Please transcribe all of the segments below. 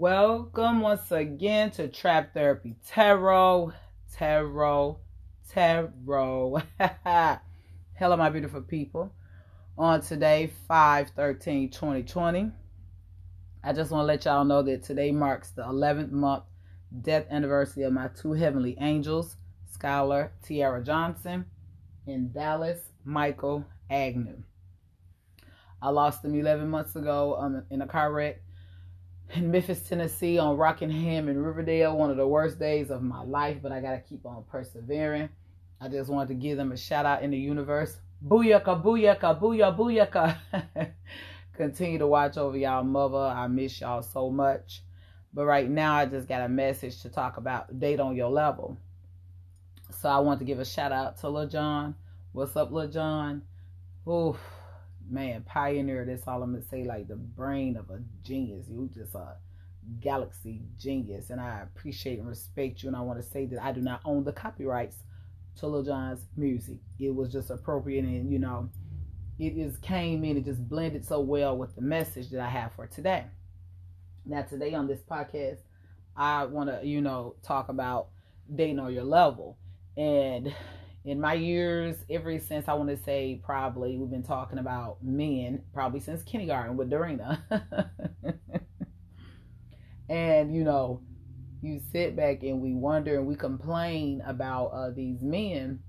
Welcome once again to Trap Therapy Tarot, Tarot, Tarot. Hello, my beautiful people. On today, 5 13 2020, I just want to let y'all know that today marks the 11th month death anniversary of my two heavenly angels, Skylar Tiara Johnson and Dallas Michael Agnew. I lost them 11 months ago um, in a car wreck in Memphis, Tennessee, on Rockingham and Riverdale. One of the worst days of my life, but I got to keep on persevering. I just wanted to give them a shout out in the universe. Booyaka, booyaka, booyah, booyaka. Continue to watch over y'all, mother. I miss y'all so much. But right now, I just got a message to talk about date on your level. So I want to give a shout out to Lil Jon. What's up, Lil Jon? Oof man, pioneer. That's all I'm gonna say. Like the brain of a genius. You just a galaxy genius, and I appreciate and respect you. And I want to say that I do not own the copyrights to Lil Jon's music. It was just appropriate, and you know, it just came in. It just blended so well with the message that I have for today. Now, today on this podcast, I want to, you know, talk about dating on your level. And in my years, ever since I want to say probably we've been talking about men, probably since kindergarten with Dorina. and you know, you sit back and we wonder and we complain about uh, these men,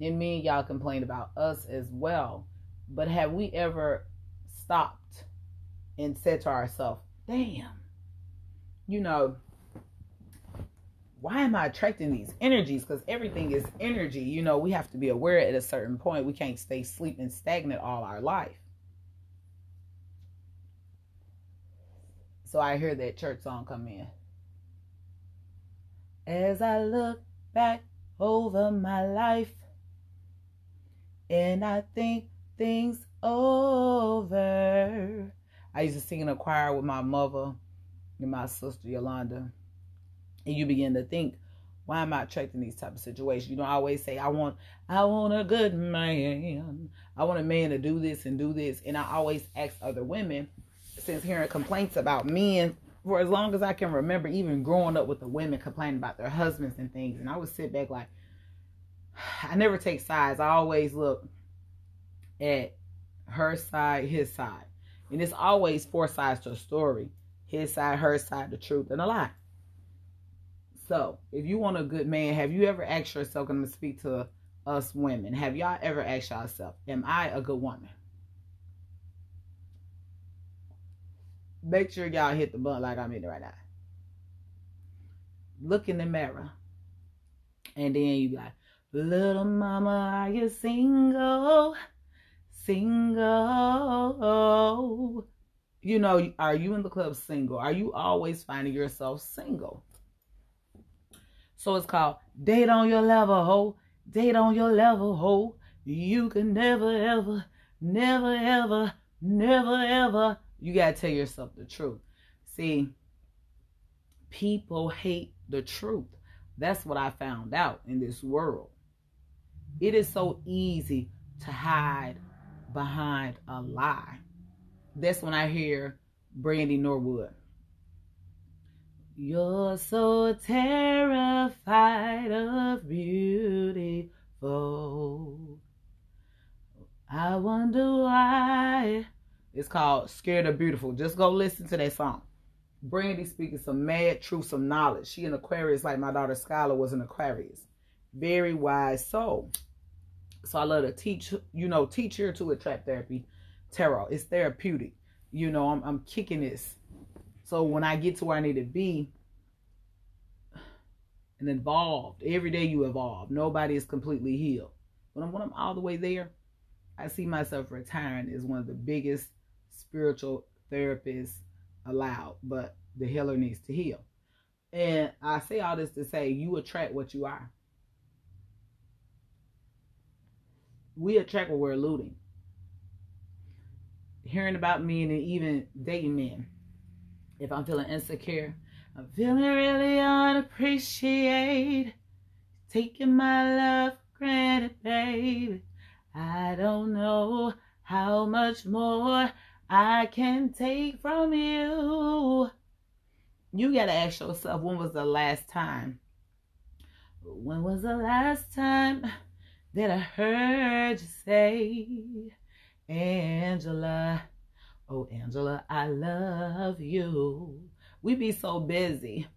and me and y'all complain about us as well. But have we ever stopped and said to ourselves, damn, you know, why am I attracting these energies? Because everything is energy. You know, we have to be aware at a certain point. We can't stay sleeping stagnant all our life. So I hear that church song come in. As I look back over my life and I think things over. I used to sing in a choir with my mother and my sister Yolanda and you begin to think why am I attracting these type of situations? You know, I always say I want I want a good man. I want a man to do this and do this. And I always ask other women, since hearing complaints about men for as long as I can remember, even growing up with the women complaining about their husbands and things. And I would sit back like I never take sides. I always look at her side, his side. And it's always four sides to a story. His side, her side, the truth, and a lie. So, if you want a good man, have you ever asked yourself, I'm going to speak to us women, have y'all ever asked yourself, am I a good woman? Make sure y'all hit the button like I'm in it right now. Look in the mirror. And then you like, little mama, are you single? Single. You know, are you in the club single? Are you always finding yourself single? So it's called Date on Your Level, ho. Date on Your Level, ho. You can never, ever, never, ever, never, ever. You got to tell yourself the truth. See, people hate the truth. That's what I found out in this world. It is so easy to hide behind a lie. That's when I hear Brandy Norwood. You're so terrified of beautiful. I wonder why. It's called Scared of Beautiful. Just go listen to that song. Brandy speaking some mad truth, some knowledge. She an Aquarius like my daughter Skylar was an Aquarius. Very wise soul. So I love to teach, you know, teach here to attract therapy. Tarot. It's therapeutic. You know, I'm, I'm kicking this so when I get to where I need to be and evolved, every day you evolve. Nobody is completely healed. When I'm, when I'm all the way there, I see myself retiring as one of the biggest spiritual therapists allowed, but the healer needs to heal. And I say all this to say you attract what you are. We attract what we're eluding. Hearing about men and even dating men. If I'm feeling insecure, I'm feeling really unappreciated. Taking my love for granted, baby. I don't know how much more I can take from you. You got to ask yourself when was the last time? When was the last time that I heard you say, Angela? Oh, Angela, I love you. We be so busy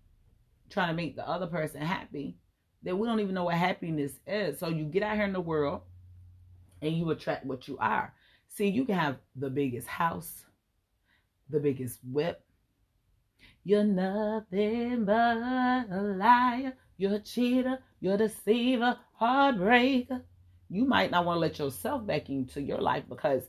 trying to make the other person happy that we don't even know what happiness is. So you get out here in the world and you attract what you are. See, you can have the biggest house, the biggest whip. You're nothing but a liar. You're a cheater. You're a deceiver, heartbreaker. You might not want to let yourself back into your life because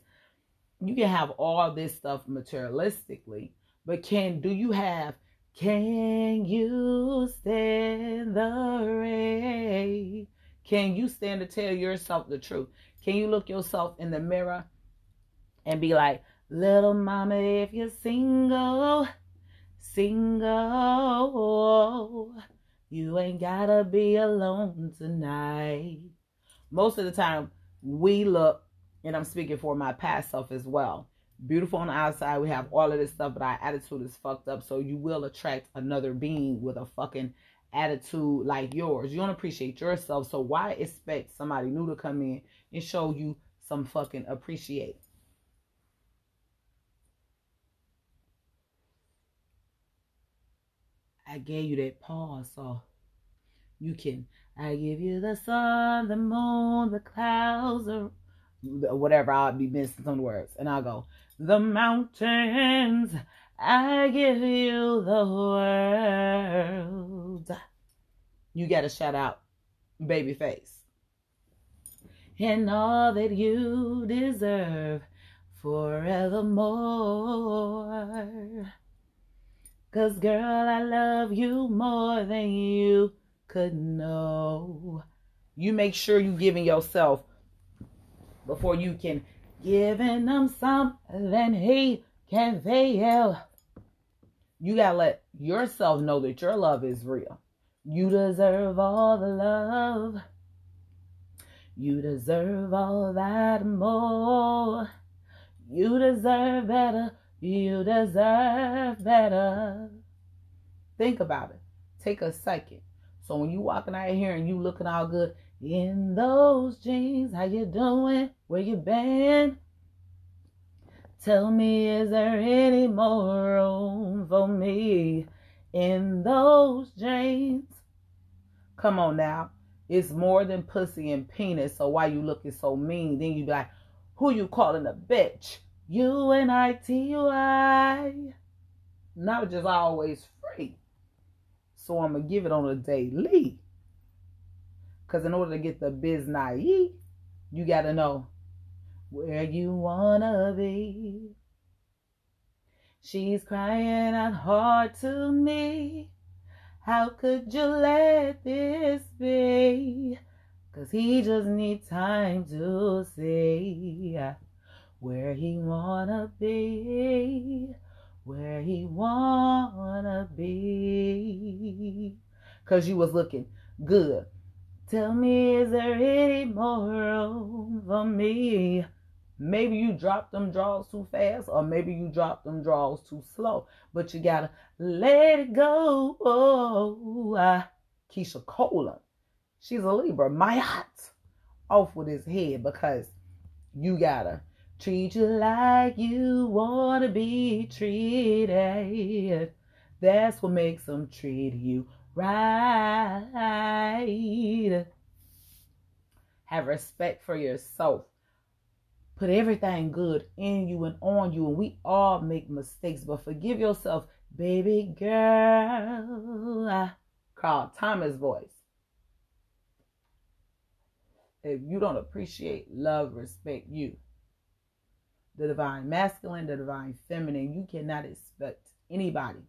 you can have all this stuff materialistically, but can do you have can you stand the rain? Can you stand to tell yourself the truth? Can you look yourself in the mirror and be like, little mama, if you're single, single, you ain't gotta be alone tonight. Most of the time, we look, and I'm speaking for my past self as well beautiful on the outside. We have all of this stuff, but our attitude is fucked up. So you will attract another being with a fucking attitude like yours. You don't appreciate yourself. So why expect somebody new to come in and show you some fucking appreciate? I gave you that pause so you can I give you the sun, the moon, the clouds, or whatever. I'll be missing some words. And I'll go, the mountains. I give you the world. You got to shout out Babyface. And all that you deserve forevermore. Cause girl, I love you more than you could know. You make sure you giving yourself before you can giving them something he can feel. You gotta let yourself know that your love is real. You deserve all the love. You deserve all that more. You deserve better. You deserve better. Think about it. Take a second. So when you walking out here and you looking all good, in those jeans. How you doing? Where you been? Tell me, is there any more room for me in those jeans? Come on now. It's more than pussy and penis. So why you looking so mean? Then you be like, who you calling a bitch? U N I T Y. Not just always free. So I'm gonna give it on a daily. Because in order to get the biz naive, you got to know where you want to be. She's crying out hard to me. How could you let this be? Cause he just needs time to see where he wanna be, where he wanna be. Cause you was looking good Tell me, is there any more room for me? Maybe you dropped them draws too fast, or maybe you dropped them draws too slow. But you gotta let it go. Ah, oh, Keyshia Cole, she's a Libra. My hot off with his head because you gotta treat you like you wanna be treated. That's what makes them treat you right. Have respect for yourself. Put everything good in you and on you. And we all make mistakes, but forgive yourself, baby girl. I call Thomas voice. If you don't appreciate, love, respect you, the divine masculine, the divine feminine, you cannot expect anybody.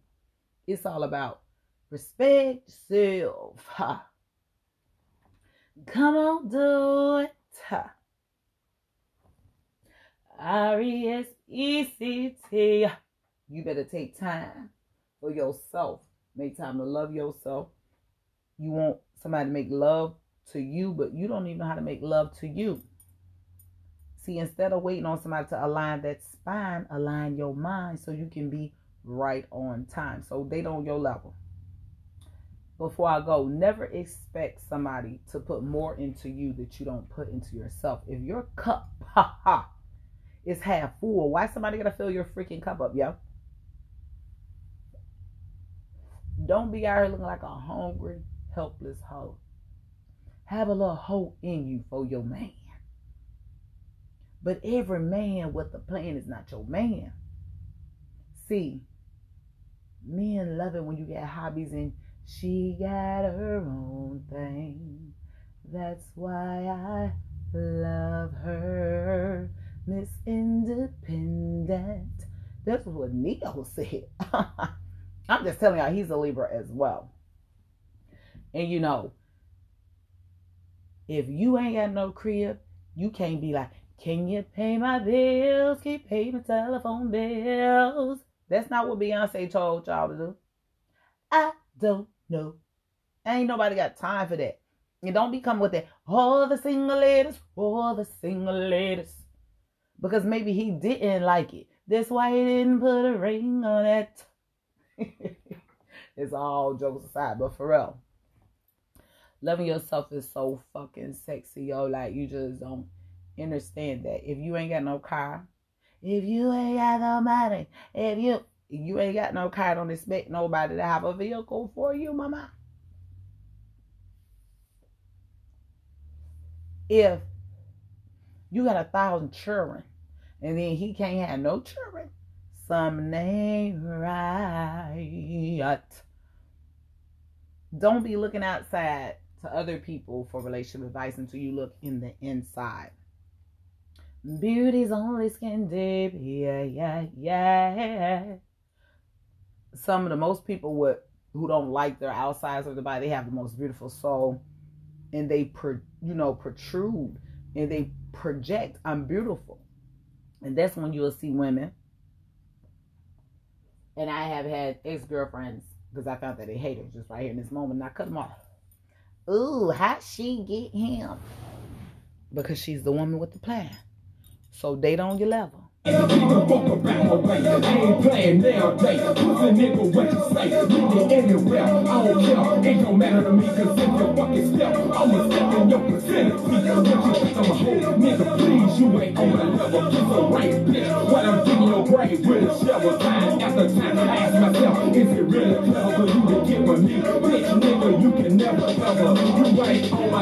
It's all about Respect self. Ha. Come on, do it. Ha. R E S E C T. You better take time for yourself. Make time to love yourself. You want somebody to make love to you, but you don't even know how to make love to you. See, instead of waiting on somebody to align that spine, align your mind so you can be right on time. So they don't your level. Before I go, never expect somebody to put more into you that you don't put into yourself. If your cup, ha ha, is half full, why somebody gotta fill your freaking cup up, yo? Don't be out here looking like a hungry, helpless hoe. Have a little hope in you for your man. But every man with a plan is not your man. See, men love it when you get hobbies and she got her own thing. That's why I love her. Miss Independent. That's what Ne-Yo said. I'm just telling y'all, he's a Libra as well. And you know, if you ain't got no crib, you can't be like, can you pay my bills? Can you pay my telephone bills? That's not what Beyonce told y'all to do. I don't know. Ain't nobody got time for that. You don't become with that. All the single ladies, all the single ladies. Because maybe he didn't like it. That's why he didn't put a ring on it. it's all jokes aside, but for real. Loving yourself is so fucking sexy, yo. Like you just don't understand that. If you ain't got no car, if you ain't got no money, if you you ain't got no car, don't expect nobody to have a vehicle for you, mama. If you got a thousand children and then he can't have no children, some name right. Don't be looking outside to other people for relationship advice until you look in the inside. Beauty's only skin deep. Yeah, yeah, yeah. Some of the most people who don't like their outsides of the body, they have the most beautiful soul, and they pro, you know protrude and they project. I'm beautiful, and that's when you will see women. And I have had ex girlfriends because I found that they hate her just right here in this moment. And I cut them off. Ooh, how she get him? Because she's the woman with the plan. So date on your level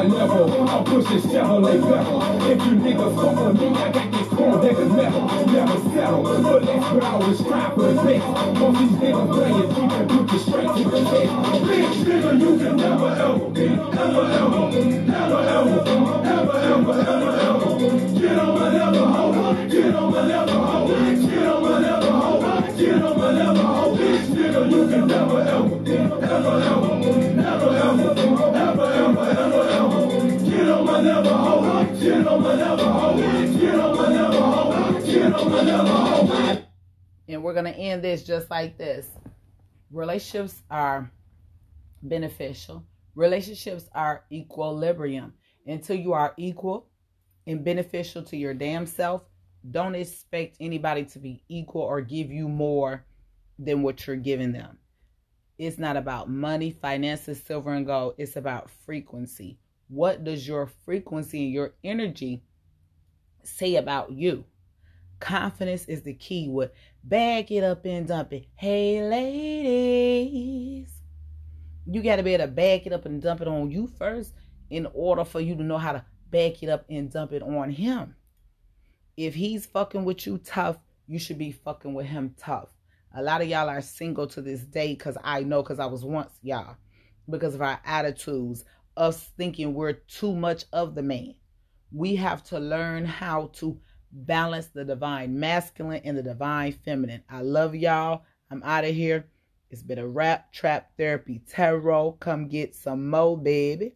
level. I'll push it, like bevel. If you niggas fuck with me, I got this cool nigga metal. Never settle, but that's what I was trying for this. Most these niggas playing, keep it rooted straight to the head. Bitch, nigga, you can never ever be, ever ever, never ever, ever ever. Get on my level, hoe. Get on my level, hoe. Get on my level, hoe. Get on my level, hoe. Bitch, nigga, you can never ever, ever ever. And we're going to end this just like this. Relationships are beneficial. Relationships are equilibrium. Until you are equal and beneficial to your damn self, don't expect anybody to be equal or give you more than what you're giving them. It's not about money, finances, silver, and gold. It's about frequency. What does your frequency and your energy say about you? Confidence is the key. With bag it up and dump it. Hey, ladies. You got to be able to back it up and dump it on you first in order for you to know how to back it up and dump it on him. If he's fucking with you tough, you should be fucking with him tough. A lot of y'all are single to this day because I know because I was once y'all. Because of our attitudes, us thinking we're too much of the man. We have to learn how to balance the divine masculine and the divine feminine. I love y'all. I'm out of here. It's been a rap trap therapy tarot. Come get some mo, baby.